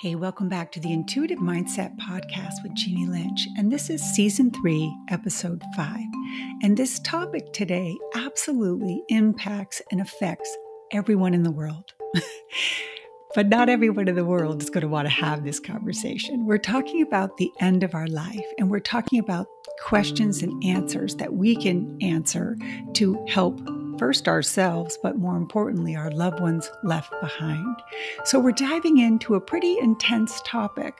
Hey, welcome back to the Intuitive Mindset Podcast with Jeannie Lynch. And this is season three, episode five. And this topic today absolutely impacts and affects everyone in the world. but not everyone in the world is going to want to have this conversation. We're talking about the end of our life, and we're talking about questions and answers that we can answer to help first ourselves, but more importantly, our loved ones left behind. So we're diving into a pretty intense topic,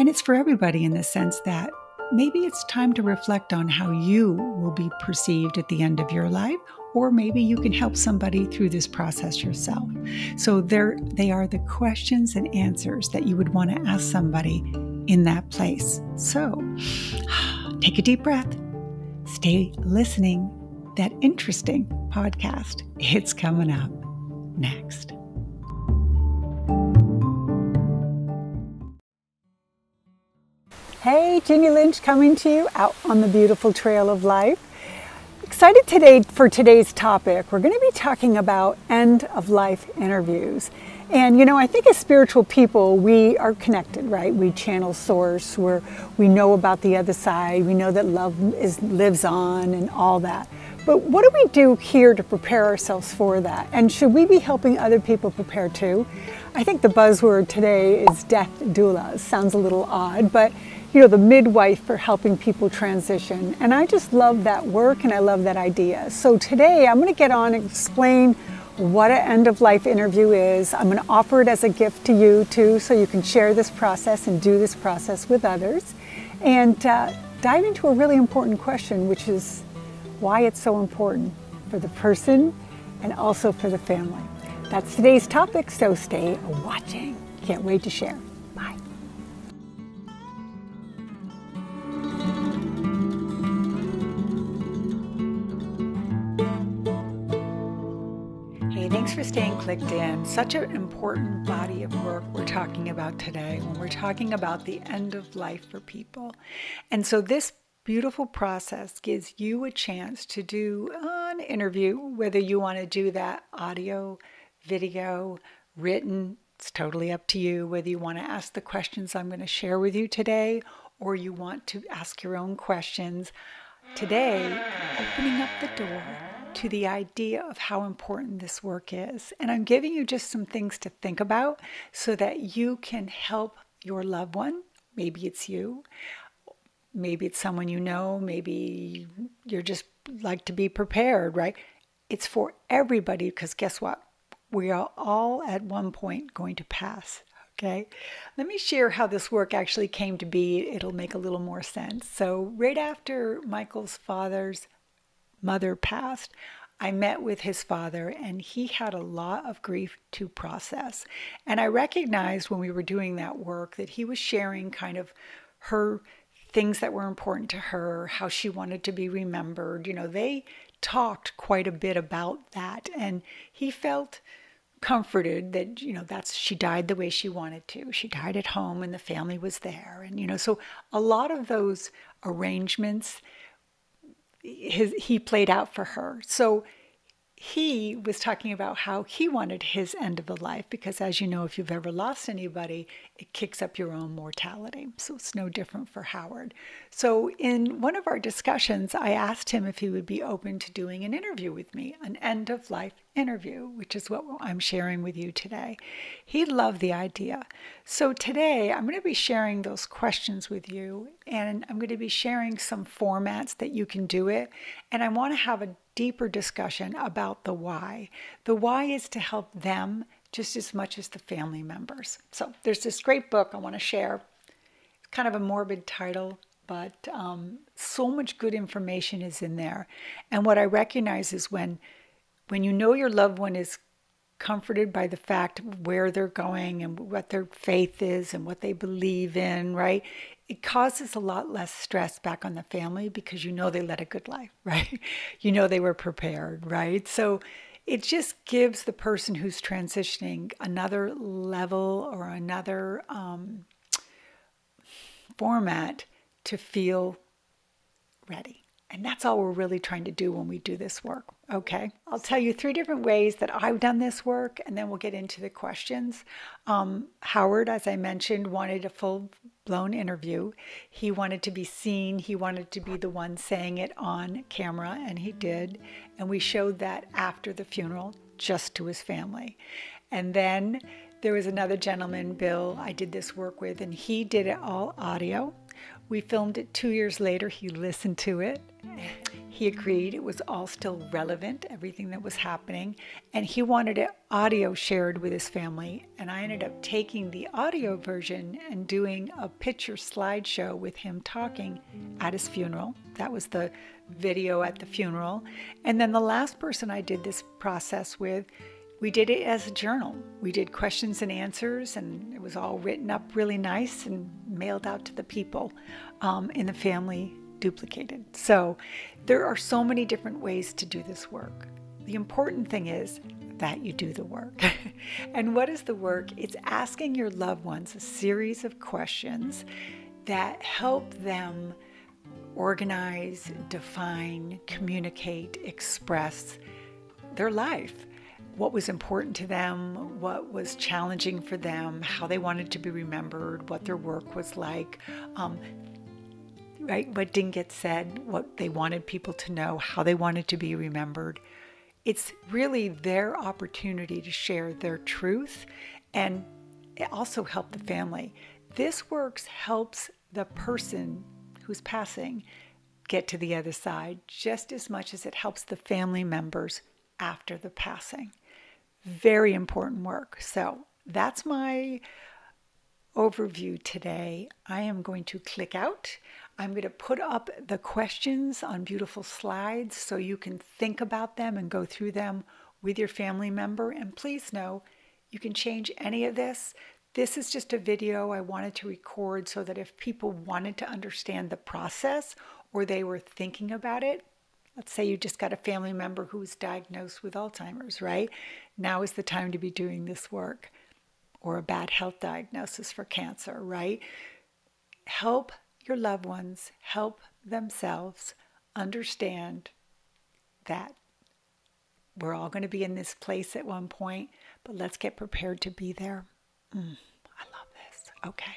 and it's for everybody in the sense that maybe it's time to reflect on how you will be perceived at the end of your life or maybe you can help somebody through this process yourself. So there they are the questions and answers that you would want to ask somebody in that place. So take a deep breath. Stay listening. That interesting podcast. It's coming up next. Hey, Jeannie Lynch coming to you out on the beautiful trail of life. Excited today for today's topic. We're going to be talking about end of life interviews. And you know, I think as spiritual people, we are connected, right? We channel source, where we know about the other side, we know that love is lives on and all that. But what do we do here to prepare ourselves for that? And should we be helping other people prepare too? I think the buzzword today is death doula. Sounds a little odd, but you know, the midwife for helping people transition. And I just love that work and I love that idea. So today I'm going to get on and explain what an end of life interview is. I'm going to offer it as a gift to you too, so you can share this process and do this process with others. And uh, dive into a really important question, which is why it's so important for the person and also for the family. That's today's topic, so stay watching. Can't wait to share. Bye. Hey, thanks for staying clicked in. Such an important body of work we're talking about today when we're talking about the end of life for people. And so this beautiful process gives you a chance to do an interview, whether you want to do that audio, video, written. It's totally up to you whether you want to ask the questions I'm going to share with you today or you want to ask your own questions. Today, opening up the door to the idea of how important this work is. And I'm giving you just some things to think about so that you can help your loved one. Maybe it's you, maybe it's someone you know, maybe you're just like to be prepared, right? It's for everybody because guess what? We are all at one point going to pass. Okay, let me share how this work actually came to be. It'll make a little more sense. So, right after Michael's father's mother passed, I met with his father, and he had a lot of grief to process. And I recognized when we were doing that work that he was sharing kind of her things that were important to her, how she wanted to be remembered. You know, they talked quite a bit about that. And he felt comforted that, you know, that's she died the way she wanted to. She died at home and the family was there. And, you know, so a lot of those arrangements his, he played out for her. So he was talking about how he wanted his end of the life because, as you know, if you've ever lost anybody, it kicks up your own mortality. So it's no different for Howard. So, in one of our discussions, I asked him if he would be open to doing an interview with me, an end of life interview, which is what I'm sharing with you today. He loved the idea. So, today I'm going to be sharing those questions with you, and I'm going to be sharing some formats that you can do it. And I want to have a deeper discussion about the why. The why is to help them just as much as the family members. So there's this great book I want to share. It's kind of a morbid title, but um, so much good information is in there. And what I recognize is when when you know your loved one is comforted by the fact of where they're going and what their faith is and what they believe in, right? It causes a lot less stress back on the family because you know they led a good life, right? You know they were prepared, right? So it just gives the person who's transitioning another level or another um, format to feel ready. And that's all we're really trying to do when we do this work. Okay. I'll tell you three different ways that I've done this work, and then we'll get into the questions. Um, Howard, as I mentioned, wanted a full blown interview. He wanted to be seen, he wanted to be the one saying it on camera, and he did. And we showed that after the funeral just to his family. And then there was another gentleman, Bill, I did this work with, and he did it all audio. We filmed it two years later. He listened to it. He agreed it was all still relevant, everything that was happening, and he wanted it audio shared with his family. And I ended up taking the audio version and doing a picture slideshow with him talking at his funeral. That was the video at the funeral. And then the last person I did this process with we did it as a journal. We did questions and answers, and it was all written up really nice and mailed out to the people um, in the family duplicated. So there are so many different ways to do this work. The important thing is that you do the work. and what is the work? It's asking your loved ones a series of questions that help them organize, define, communicate, express their life what was important to them, what was challenging for them, how they wanted to be remembered, what their work was like, um, right? What didn't get said, what they wanted people to know, how they wanted to be remembered. It's really their opportunity to share their truth and it also help the family. This works helps the person who's passing get to the other side just as much as it helps the family members after the passing. Very important work. So that's my overview today. I am going to click out. I'm going to put up the questions on beautiful slides so you can think about them and go through them with your family member. And please know you can change any of this. This is just a video I wanted to record so that if people wanted to understand the process or they were thinking about it, Let's say you just got a family member who was diagnosed with Alzheimer's, right? Now is the time to be doing this work. Or a bad health diagnosis for cancer, right? Help your loved ones, help themselves understand that we're all going to be in this place at one point, but let's get prepared to be there. Mm, I love this. Okay.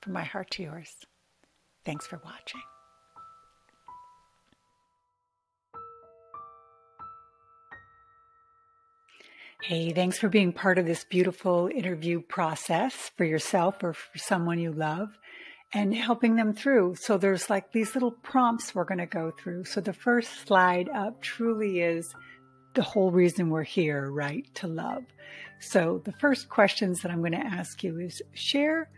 From my heart to yours. Thanks for watching. Hey, thanks for being part of this beautiful interview process for yourself or for someone you love and helping them through. So there's like these little prompts we're going to go through. So the first slide up truly is the whole reason we're here, right? To love. So the first questions that I'm going to ask you is share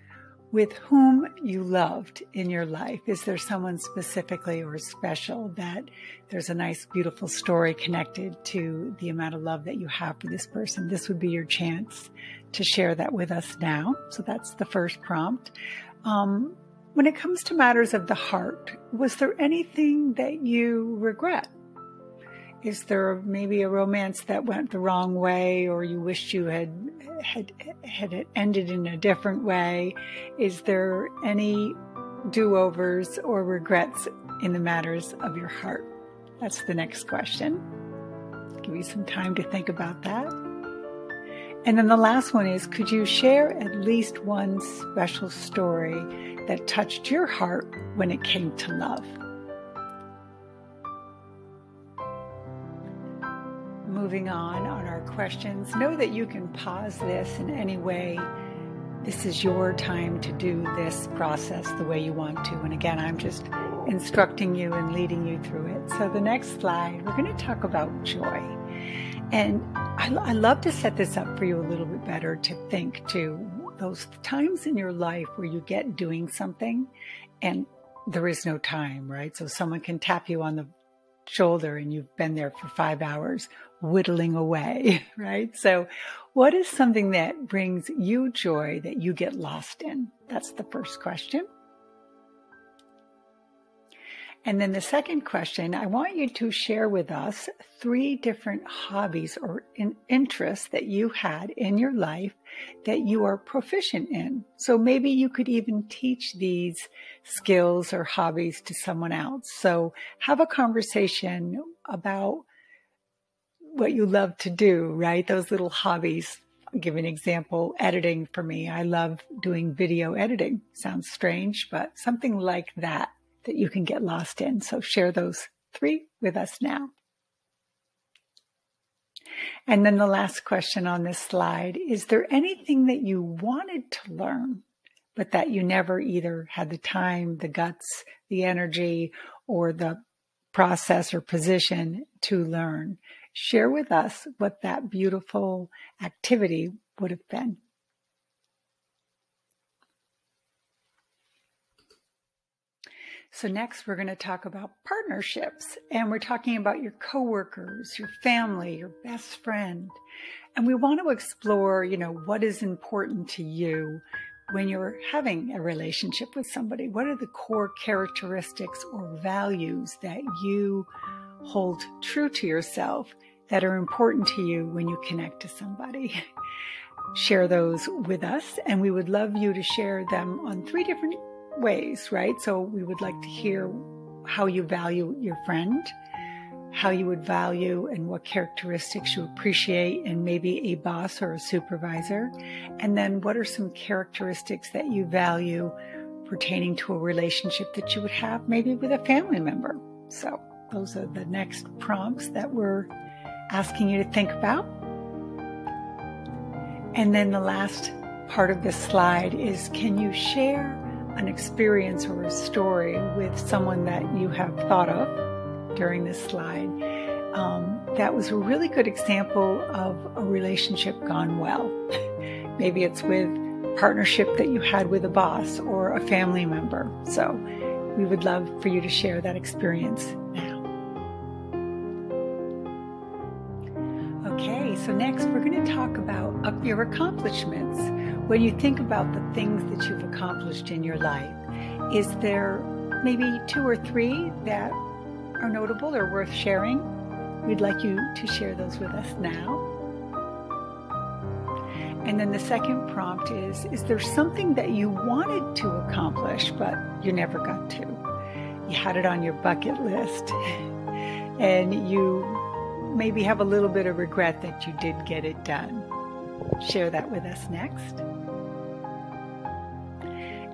with whom you loved in your life. Is there someone specifically or special that there's a nice, beautiful story connected to the amount of love that you have for this person? This would be your chance to share that with us now. So that's the first prompt. Um, when it comes to matters of the heart, was there anything that you regret? Is there maybe a romance that went the wrong way or you wished you had had had ended in a different way? Is there any do-overs or regrets in the matters of your heart? That's the next question. Give you some time to think about that. And then the last one is could you share at least one special story that touched your heart when it came to love? Moving on on our questions, know that you can pause this in any way. This is your time to do this process the way you want to. And again, I'm just instructing you and leading you through it. So, the next slide, we're going to talk about joy. And I, I love to set this up for you a little bit better to think to those times in your life where you get doing something and there is no time, right? So, someone can tap you on the shoulder and you've been there for five hours whittling away, right? So, what is something that brings you joy that you get lost in? That's the first question. And then the second question, I want you to share with us three different hobbies or in interests that you had in your life that you are proficient in. So maybe you could even teach these skills or hobbies to someone else. So have a conversation about what you love to do, right? Those little hobbies. I'll give an example, editing for me. I love doing video editing. Sounds strange, but something like that that you can get lost in. So share those three with us now. And then the last question on this slide is there anything that you wanted to learn, but that you never either had the time, the guts, the energy, or the process or position to learn? Share with us what that beautiful activity would have been. So next we're going to talk about partnerships and we're talking about your coworkers, your family, your best friend. And we want to explore, you know, what is important to you when you're having a relationship with somebody. What are the core characteristics or values that you hold true to yourself that are important to you when you connect to somebody? share those with us and we would love you to share them on three different ways, right? So we would like to hear how you value your friend, how you would value and what characteristics you appreciate in maybe a boss or a supervisor. And then what are some characteristics that you value pertaining to a relationship that you would have maybe with a family member. So those are the next prompts that we're asking you to think about. And then the last part of this slide is can you share an experience or a story with someone that you have thought of during this slide, um, that was a really good example of a relationship gone well. Maybe it's with partnership that you had with a boss or a family member. So we would love for you to share that experience so next we're going to talk about your accomplishments. When you think about the things that you've accomplished in your life, is there maybe two or three that are notable or worth sharing? We'd like you to share those with us now. And then the second prompt is Is there something that you wanted to accomplish, but you never got to? You had it on your bucket list, and you maybe have a little bit of regret that you did get it done. Share that with us next.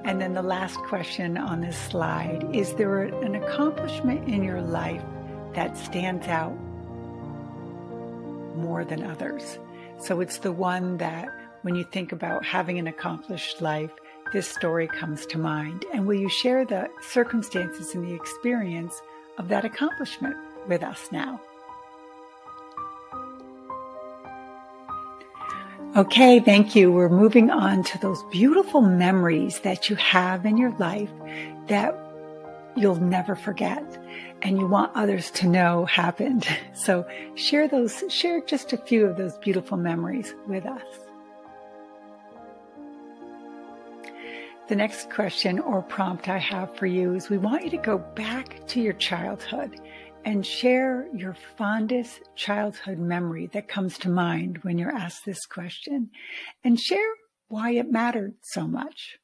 And then the last question on this slide is there an accomplishment in your life that stands out more than others? So it's the one that when you think about having an accomplished life, this story comes to mind. And will you share the circumstances and the experience of that accomplishment with us now? Okay, thank you. We're moving on to those beautiful memories that you have in your life that you'll never forget and you want others to know happened. So share those, share just a few of those beautiful memories with us. The next question or prompt I have for you is we want you to go back to your childhood and share your fondest childhood memory that comes to mind when you're asked this question and share why it mattered so much.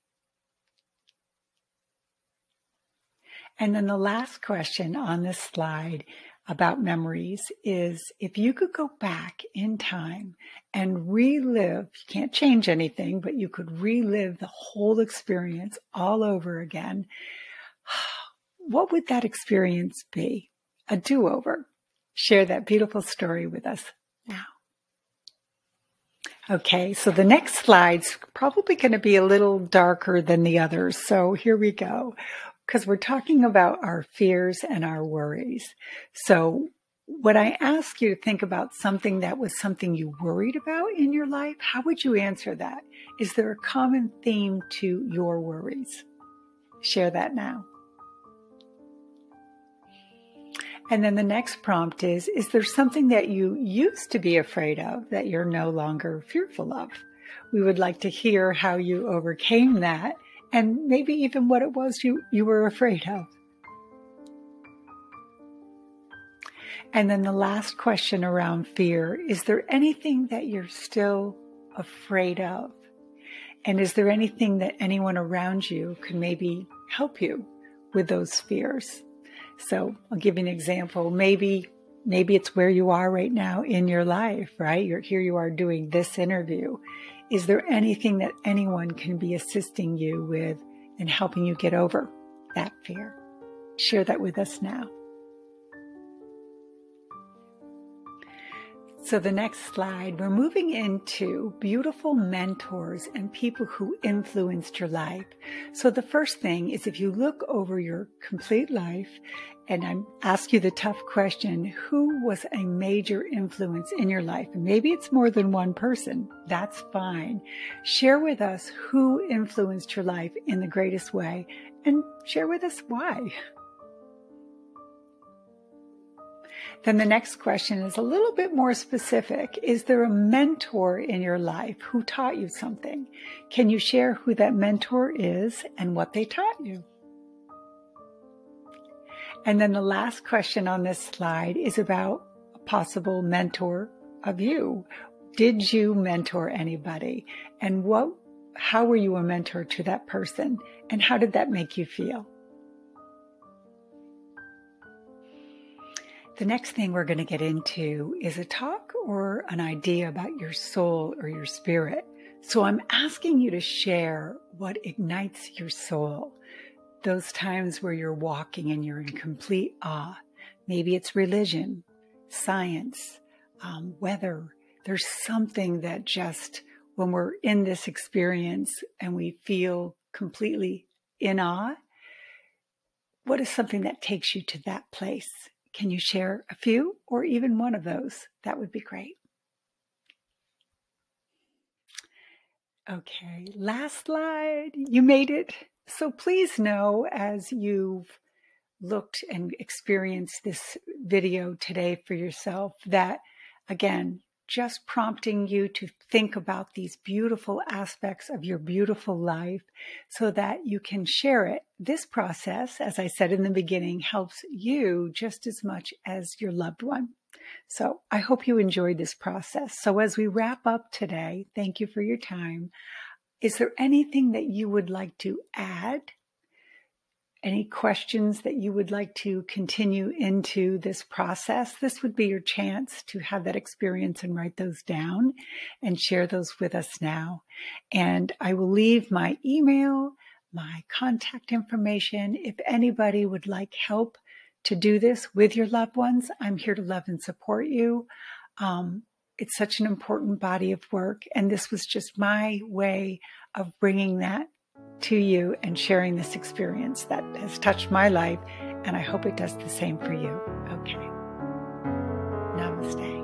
And then the last question on this slide about memories is if you could go back in time and relive, you can't change anything, but you could relive the whole experience all over again, what would that experience be? A do over. Share that beautiful story with us now. Okay, so the next slide's probably going to be a little darker than the others. So here we go, because we're talking about our fears and our worries. So when I ask you to think about something that was something you worried about in your life, how would you answer that? Is there a common theme to your worries? Share that now. And then the next prompt is Is there something that you used to be afraid of that you're no longer fearful of? We would like to hear how you overcame that and maybe even what it was you, you were afraid of. And then the last question around fear is there anything that you're still afraid of? And is there anything that anyone around you could maybe help you with those fears? So I'll give you an example. Maybe maybe it's where you are right now in your life, right? You're here you are doing this interview. Is there anything that anyone can be assisting you with and helping you get over that fear? Share that with us now. So, the next slide, we're moving into beautiful mentors and people who influenced your life. So, the first thing is if you look over your complete life and I ask you the tough question, who was a major influence in your life? Maybe it's more than one person. That's fine. Share with us who influenced your life in the greatest way and share with us why. Then the next question is a little bit more specific. Is there a mentor in your life who taught you something? Can you share who that mentor is and what they taught you? And then the last question on this slide is about a possible mentor of you. Did you mentor anybody? And what, how were you a mentor to that person? And how did that make you feel? The next thing we're going to get into is a talk or an idea about your soul or your spirit. So I'm asking you to share what ignites your soul. Those times where you're walking and you're in complete awe. Maybe it's religion, science, um, weather. There's something that just, when we're in this experience and we feel completely in awe, what is something that takes you to that place? Can you share a few or even one of those? That would be great. Okay, last slide. You made it. So please know as you've looked and experienced this video today for yourself that, again, just prompting you to think about these beautiful aspects of your beautiful life so that you can share it. This process, as I said in the beginning, helps you just as much as your loved one. So I hope you enjoyed this process. So as we wrap up today, thank you for your time. Is there anything that you would like to add any questions that you would like to continue into this process, this would be your chance to have that experience and write those down and share those with us now. And I will leave my email, my contact information. If anybody would like help to do this with your loved ones, I'm here to love and support you. Um, it's such an important body of work. And this was just my way of bringing that to you and sharing this experience that has touched my life. And I hope it does the same for you. Okay. Namaste.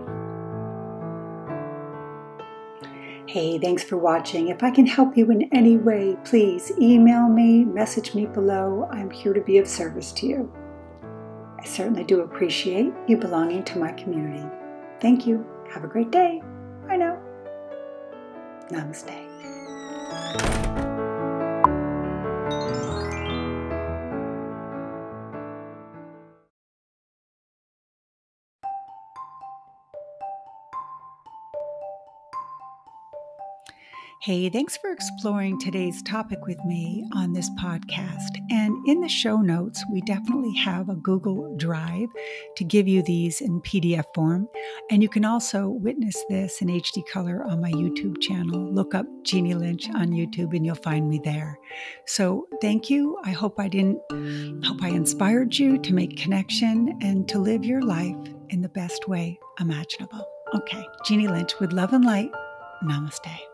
Hey, thanks for watching. If I can help you in any way, please email me, message me below. I'm here to be of service to you. I certainly do appreciate you belonging to my community. Thank you. Have a great day. Bye now. Namaste. Hey, thanks for exploring today's topic with me on this podcast. And in the show notes, we definitely have a Google Drive to give you these in PDF form. And you can also witness this in HD color on my YouTube channel. Look up Jeannie Lynch on YouTube and you'll find me there. So thank you. I hope I didn't, hope I inspired you to make connection and to live your life in the best way imaginable. Okay, Jeannie Lynch with love and light. Namaste.